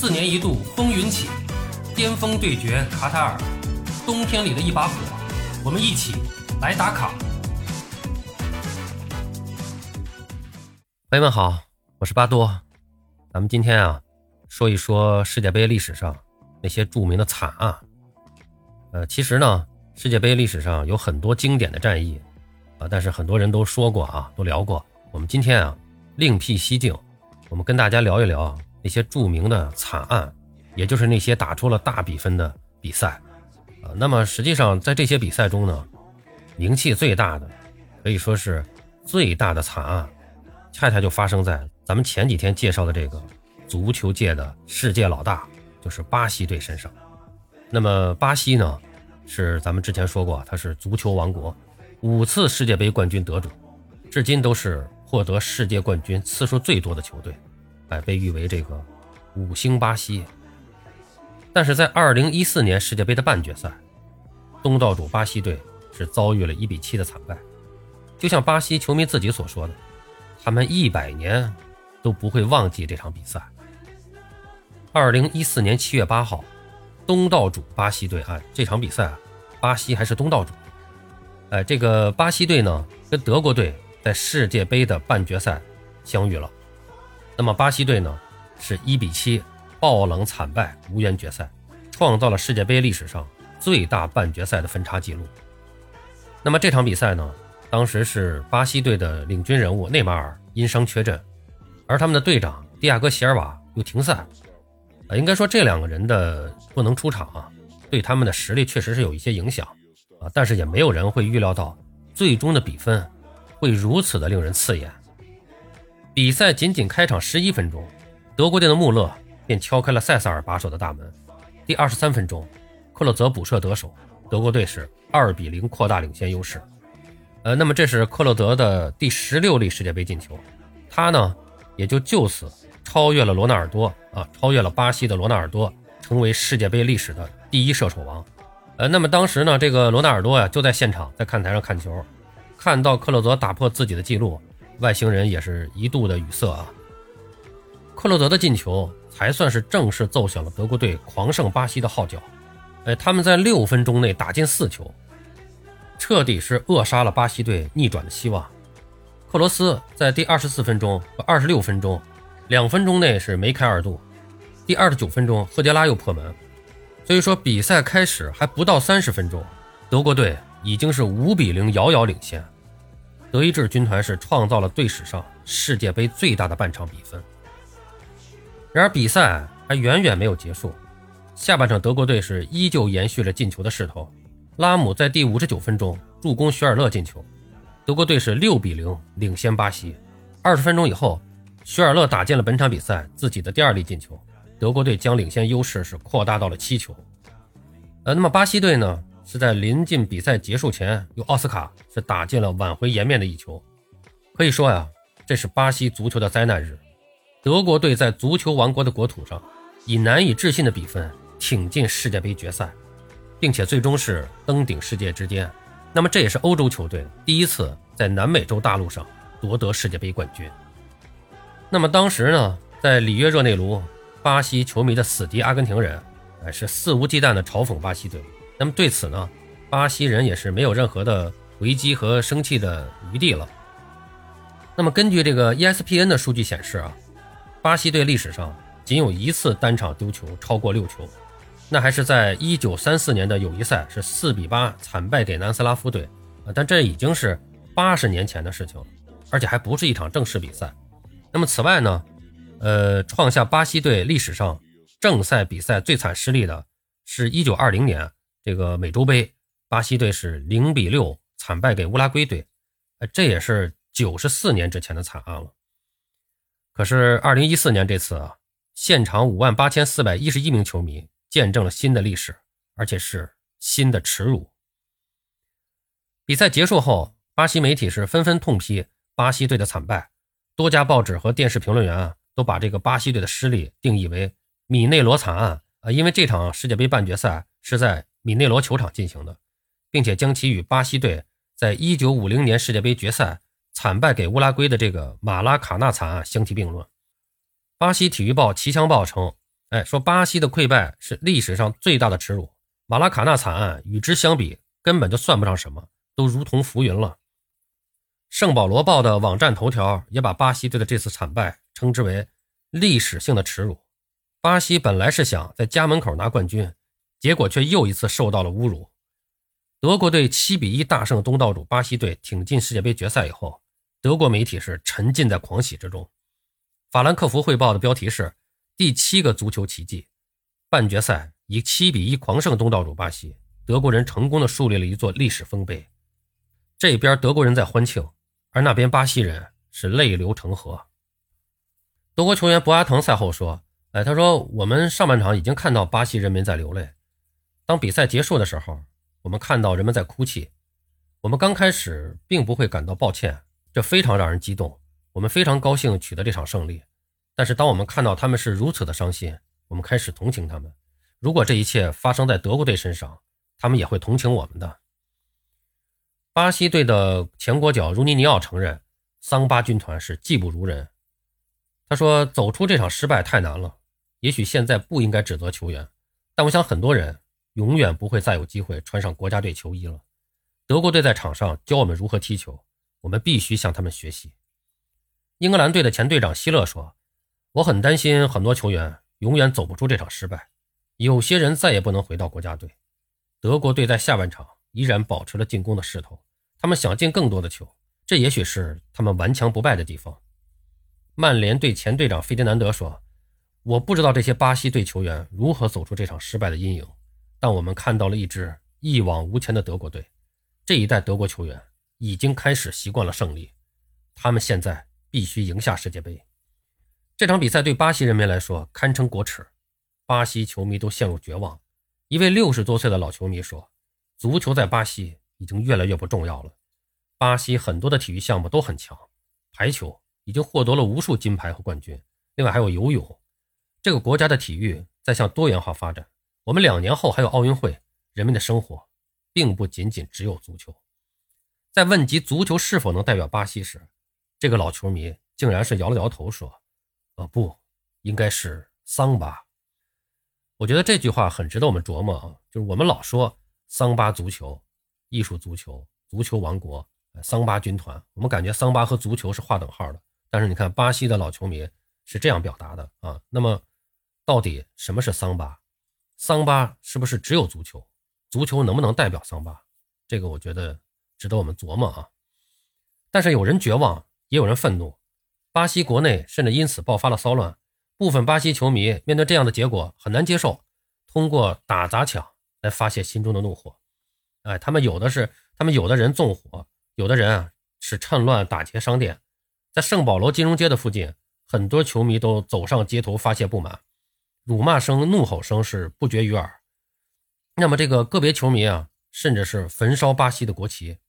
四年一度风云起，巅峰对决卡塔尔，冬天里的一把火，我们一起来打卡。朋友们好，我是巴多，咱们今天啊说一说世界杯历史上那些著名的惨案。呃，其实呢，世界杯历史上有很多经典的战役啊，但是很多人都说过啊，都聊过。我们今天啊另辟蹊径，我们跟大家聊一聊。那些著名的惨案，也就是那些打出了大比分的比赛，啊，那么实际上在这些比赛中呢，名气最大的，可以说是最大的惨案，恰恰就发生在咱们前几天介绍的这个足球界的世界老大，就是巴西队身上。那么巴西呢，是咱们之前说过，他是足球王国，五次世界杯冠军得主，至今都是获得世界冠军次数最多的球队。哎，被誉为这个五星巴西。但是在二零一四年世界杯的半决赛，东道主巴西队是遭遇了一比七的惨败。就像巴西球迷自己所说的，他们一百年都不会忘记这场比赛。二零一四年七月八号，东道主巴西队啊，这场比赛啊，巴西还是东道主。哎，这个巴西队呢，跟德国队在世界杯的半决赛相遇了。那么巴西队呢，是一比七爆冷惨败，无缘决赛，创造了世界杯历史上最大半决赛的分差纪录。那么这场比赛呢，当时是巴西队的领军人物内马尔因伤缺阵，而他们的队长蒂亚戈席尔瓦又停赛。啊，应该说这两个人的不能出场啊，对他们的实力确实是有一些影响啊，但是也没有人会预料到最终的比分会如此的令人刺眼。比赛仅仅开场十一分钟，德国队的穆勒便敲开了塞萨尔把守的大门。第二十三分钟，克洛泽补射得手，德国队是二比零扩大领先优势。呃，那么这是克洛泽的第十六粒世界杯进球，他呢也就就此超越了罗纳尔多啊，超越了巴西的罗纳尔多，成为世界杯历史的第一射手王。呃，那么当时呢，这个罗纳尔多呀就在现场，在看台上看球，看到克洛泽打破自己的记录。外星人也是一度的语塞啊！克洛德的进球才算是正式奏响了德国队狂胜巴西的号角。哎，他们在六分钟内打进四球，彻底是扼杀了巴西队逆转的希望。克罗斯在第二十四分钟和二十六分钟两分钟内是梅开二度，第二十九分钟赫杰拉又破门。所以说，比赛开始还不到三十分钟，德国队已经是五比零遥遥领先。德意志军团是创造了队史上世界杯最大的半场比分。然而比赛还远远没有结束，下半场德国队是依旧延续了进球的势头。拉姆在第五十九分钟助攻许尔勒进球，德国队是六比零领先巴西。二十分钟以后，许尔勒打进了本场比赛自己的第二粒进球，德国队将领先优势是扩大到了七球。呃，那么巴西队呢？是在临近比赛结束前，由奥斯卡是打进了挽回颜面的一球。可以说呀，这是巴西足球的灾难日。德国队在足球王国的国土上，以难以置信的比分挺进世界杯决赛，并且最终是登顶世界之巅。那么这也是欧洲球队第一次在南美洲大陆上夺得世界杯冠军。那么当时呢，在里约热内卢，巴西球迷的死敌阿根廷人，哎，是肆无忌惮地嘲讽巴西队。那么对此呢，巴西人也是没有任何的回击和生气的余地了。那么根据这个 ESPN 的数据显示啊，巴西队历史上仅有一次单场丢球超过六球，那还是在1934年的友谊赛是4比8惨败给南斯拉夫队啊，但这已经是八十年前的事情了，而且还不是一场正式比赛。那么此外呢，呃，创下巴西队历史上正赛比赛最惨失利的是一九二零年。这个美洲杯，巴西队是零比六惨败给乌拉圭队，呃，这也是九十四年之前的惨案了。可是二零一四年这次啊，现场五万八千四百一十一名球迷见证了新的历史，而且是新的耻辱。比赛结束后，巴西媒体是纷纷痛批巴西队的惨败，多家报纸和电视评论员啊，都把这个巴西队的失利定义为米内罗惨案啊，因为这场世界杯半决赛是在。米内罗球场进行的，并且将其与巴西队在1950年世界杯决赛惨败给乌拉圭的这个马拉卡纳惨案相提并论。巴西体育报《骑枪报》称，哎，说巴西的溃败是历史上最大的耻辱，马拉卡纳惨案与之相比根本就算不上什么，都如同浮云了。圣保罗报的网站头条也把巴西队的这次惨败称之为历史性的耻辱。巴西本来是想在家门口拿冠军，结果却又一次受到了侮辱。德国队七比一大胜东道主巴西队，挺进世界杯决赛以后，德国媒体是沉浸在狂喜之中。法兰克福汇报的标题是“第七个足球奇迹”，半决赛以七比一狂胜东道主巴西，德国人成功的树立了一座历史丰碑。这边德国人在欢庆，而那边巴西人是泪流成河。德国球员博阿滕赛后说：“哎，他说我们上半场已经看到巴西人民在流泪，当比赛结束的时候。”我们看到人们在哭泣，我们刚开始并不会感到抱歉，这非常让人激动。我们非常高兴取得这场胜利，但是当我们看到他们是如此的伤心，我们开始同情他们。如果这一切发生在德国队身上，他们也会同情我们的。巴西队的前国脚茹尼尼奥承认，桑巴军团是技不如人。他说：“走出这场失败太难了，也许现在不应该指责球员，但我想很多人。”永远不会再有机会穿上国家队球衣了。德国队在场上教我们如何踢球，我们必须向他们学习。英格兰队的前队长希勒说：“我很担心很多球员永远走不出这场失败，有些人再也不能回到国家队。”德国队在下半场依然保持了进攻的势头，他们想进更多的球，这也许是他们顽强不败的地方。曼联队前队长费迪南德说：“我不知道这些巴西队球员如何走出这场失败的阴影。”但我们看到了一支一往无前的德国队，这一代德国球员已经开始习惯了胜利，他们现在必须赢下世界杯。这场比赛对巴西人民来说堪称国耻，巴西球迷都陷入绝望。一位六十多岁的老球迷说：“足球在巴西已经越来越不重要了。巴西很多的体育项目都很强，排球已经获得了无数金牌和冠军，另外还有游泳。这个国家的体育在向多元化发展。”我们两年后还有奥运会，人们的生活并不仅仅只有足球。在问及足球是否能代表巴西时，这个老球迷竟然是摇了摇头说：“呃，不，应该是桑巴。”我觉得这句话很值得我们琢磨啊。就是我们老说桑巴足球、艺术足球、足球王国、桑巴军团，我们感觉桑巴和足球是划等号的。但是你看巴西的老球迷是这样表达的啊。那么，到底什么是桑巴？桑巴是不是只有足球？足球能不能代表桑巴？这个我觉得值得我们琢磨啊。但是有人绝望，也有人愤怒。巴西国内甚至因此爆发了骚乱。部分巴西球迷面对这样的结果很难接受，通过打砸抢来发泄心中的怒火。哎，他们有的是，他们有的人纵火，有的人啊是趁乱打劫商店。在圣保罗金融街的附近，很多球迷都走上街头发泄不满。辱骂声、怒吼声是不绝于耳。那么，这个个别球迷啊，甚至是焚烧巴西的国旗。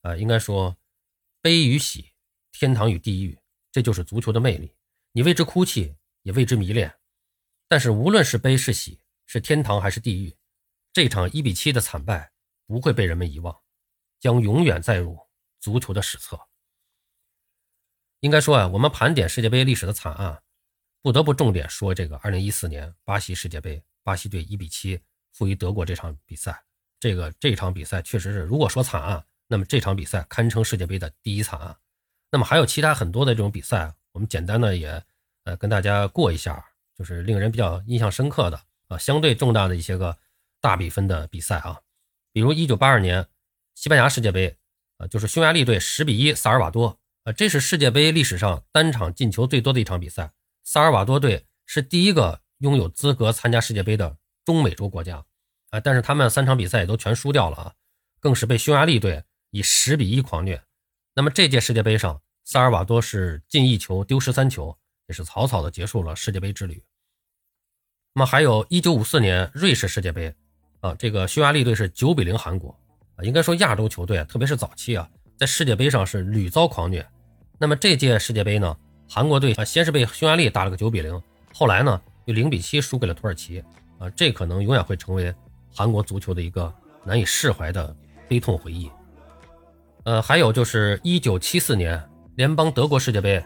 啊，应该说，悲与喜，天堂与地狱，这就是足球的魅力。你为之哭泣，也为之迷恋。但是，无论是悲是喜，是天堂还是地狱，这场一比七的惨败不会被人们遗忘，将永远载入足球的史册。应该说啊，我们盘点世界杯历史的惨案。不得不重点说这个2014年巴西世界杯，巴西队1比7负于德国这场比赛。这个这场比赛确实是，如果说惨案，那么这场比赛堪称世界杯的第一惨案。那么还有其他很多的这种比赛，我们简单的也呃跟大家过一下，就是令人比较印象深刻的啊，相对重大的一些个大比分的比赛啊，比如1982年西班牙世界杯，啊就是匈牙利队10比1萨尔瓦多，啊这是世界杯历史上单场进球最多的一场比赛。萨尔瓦多队是第一个拥有资格参加世界杯的中美洲国家，啊，但是他们三场比赛也都全输掉了啊，更是被匈牙利队以十比一狂虐。那么这届世界杯上，萨尔瓦多是进一球丢十三球，也是草草的结束了世界杯之旅。那么还有一九五四年瑞士世界杯，啊，这个匈牙利队是九比零韩国，啊，应该说亚洲球队，特别是早期啊，在世界杯上是屡遭狂虐。那么这届世界杯呢？韩国队啊，先是被匈牙利打了个九比零，后来呢又零比七输给了土耳其啊，这可能永远会成为韩国足球的一个难以释怀的悲痛回忆。呃，还有就是一九七四年联邦德国世界杯，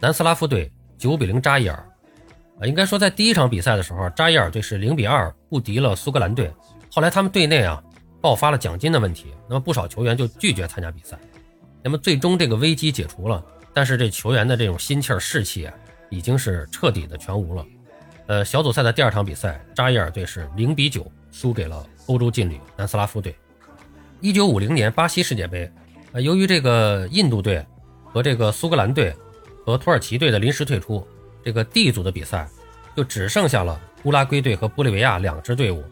南斯拉夫队九比零扎伊尔，啊，应该说在第一场比赛的时候，扎伊尔队是零比二不敌了苏格兰队。后来他们队内啊爆发了奖金的问题，那么不少球员就拒绝参加比赛。那么最终这个危机解除了，但是这球员的这种心气儿士气啊，已经是彻底的全无了。呃，小组赛的第二场比赛，扎伊尔队是零比九输给了欧洲劲旅南斯拉夫队。一九五零年巴西世界杯，呃，由于这个印度队和这个苏格兰队和土耳其队的临时退出，这个 D 组的比赛就只剩下了乌拉圭队和玻利维亚两支队伍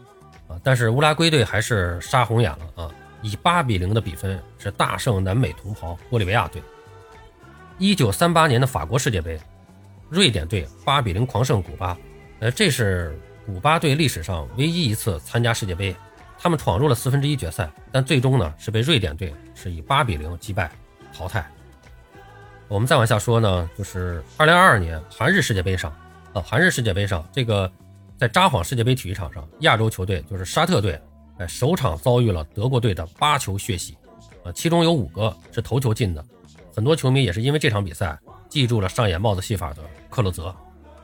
啊。但是乌拉圭队还是杀红眼了啊，以八比零的比分是大胜南美同袍玻利维亚队。一九三八年的法国世界杯，瑞典队八比零狂胜古巴，呃，这是古巴队历史上唯一一次参加世界杯。他们闯入了四分之一决赛，但最终呢是被瑞典队是以八比零击败淘汰。我们再往下说呢，就是二零二二年韩日世界杯上，啊，韩日世界杯上这个在札幌世界杯体育场上，亚洲球队就是沙特队，哎，首场遭遇了德国队的八球血洗，啊，其中有五个是头球进的。很多球迷也是因为这场比赛记住了上演帽子戏法的克洛泽。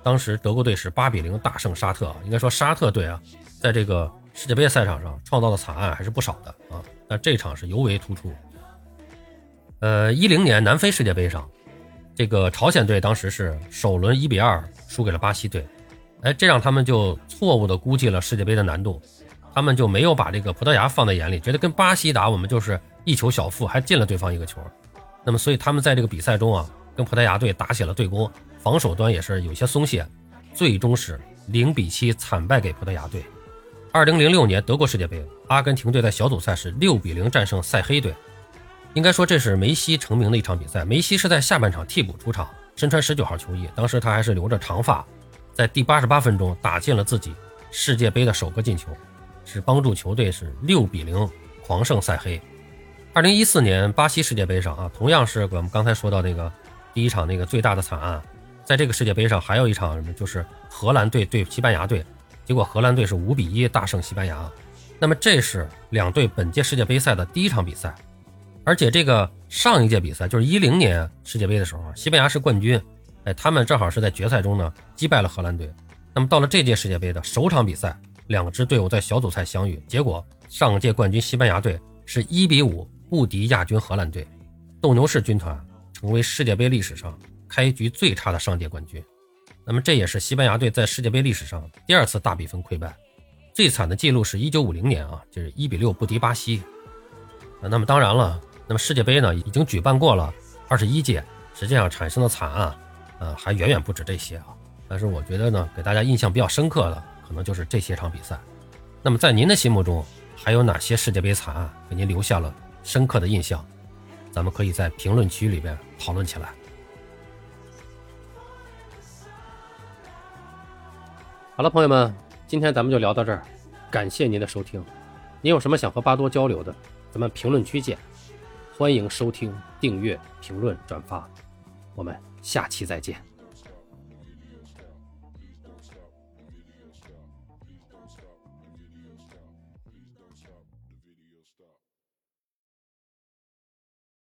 当时德国队是八比零大胜沙特，应该说沙特队啊，在这个。世界杯赛场上创造的惨案还是不少的啊，但这场是尤为突出。呃，一零年南非世界杯上，这个朝鲜队当时是首轮一比二输给了巴西队，哎，这让他们就错误的估计了世界杯的难度，他们就没有把这个葡萄牙放在眼里，觉得跟巴西打我们就是一球小负，还进了对方一个球。那么，所以他们在这个比赛中啊，跟葡萄牙队打起了对攻，防守端也是有些松懈，最终是零比七惨败给葡萄牙队。二零零六年德国世界杯，阿根廷队在小组赛是六比零战胜塞黑队。应该说这是梅西成名的一场比赛。梅西是在下半场替补出场，身穿十九号球衣，当时他还是留着长发，在第八十八分钟打进了自己世界杯的首个进球，是帮助球队是六比零狂胜塞黑。二零一四年巴西世界杯上啊，同样是我们刚才说到那个第一场那个最大的惨案，在这个世界杯上还有一场什么就是荷兰队对西班牙队。结果荷兰队是五比一大胜西班牙，那么这是两队本届世界杯赛的第一场比赛，而且这个上一届比赛就是一零年世界杯的时候，西班牙是冠军，哎，他们正好是在决赛中呢击败了荷兰队。那么到了这届世界杯的首场比赛，两支队伍在小组赛相遇，结果上届冠军西班牙队是一比五不敌亚军荷兰队，斗牛士军团成为世界杯历史上开局最差的上届冠军。那么这也是西班牙队在世界杯历史上第二次大比分溃败，最惨的记录是1950年啊，就是1比6不敌巴西。那么当然了，那么世界杯呢已经举办过了21届，实际上产生的惨案，呃还远远不止这些啊。但是我觉得呢，给大家印象比较深刻的可能就是这些场比赛。那么在您的心目中，还有哪些世界杯惨案给您留下了深刻的印象？咱们可以在评论区里边讨论起来。好了，朋友们，今天咱们就聊到这儿，感谢您的收听。您有什么想和巴多交流的，咱们评论区见。欢迎收听、订阅、评论、转发，我们下期再见。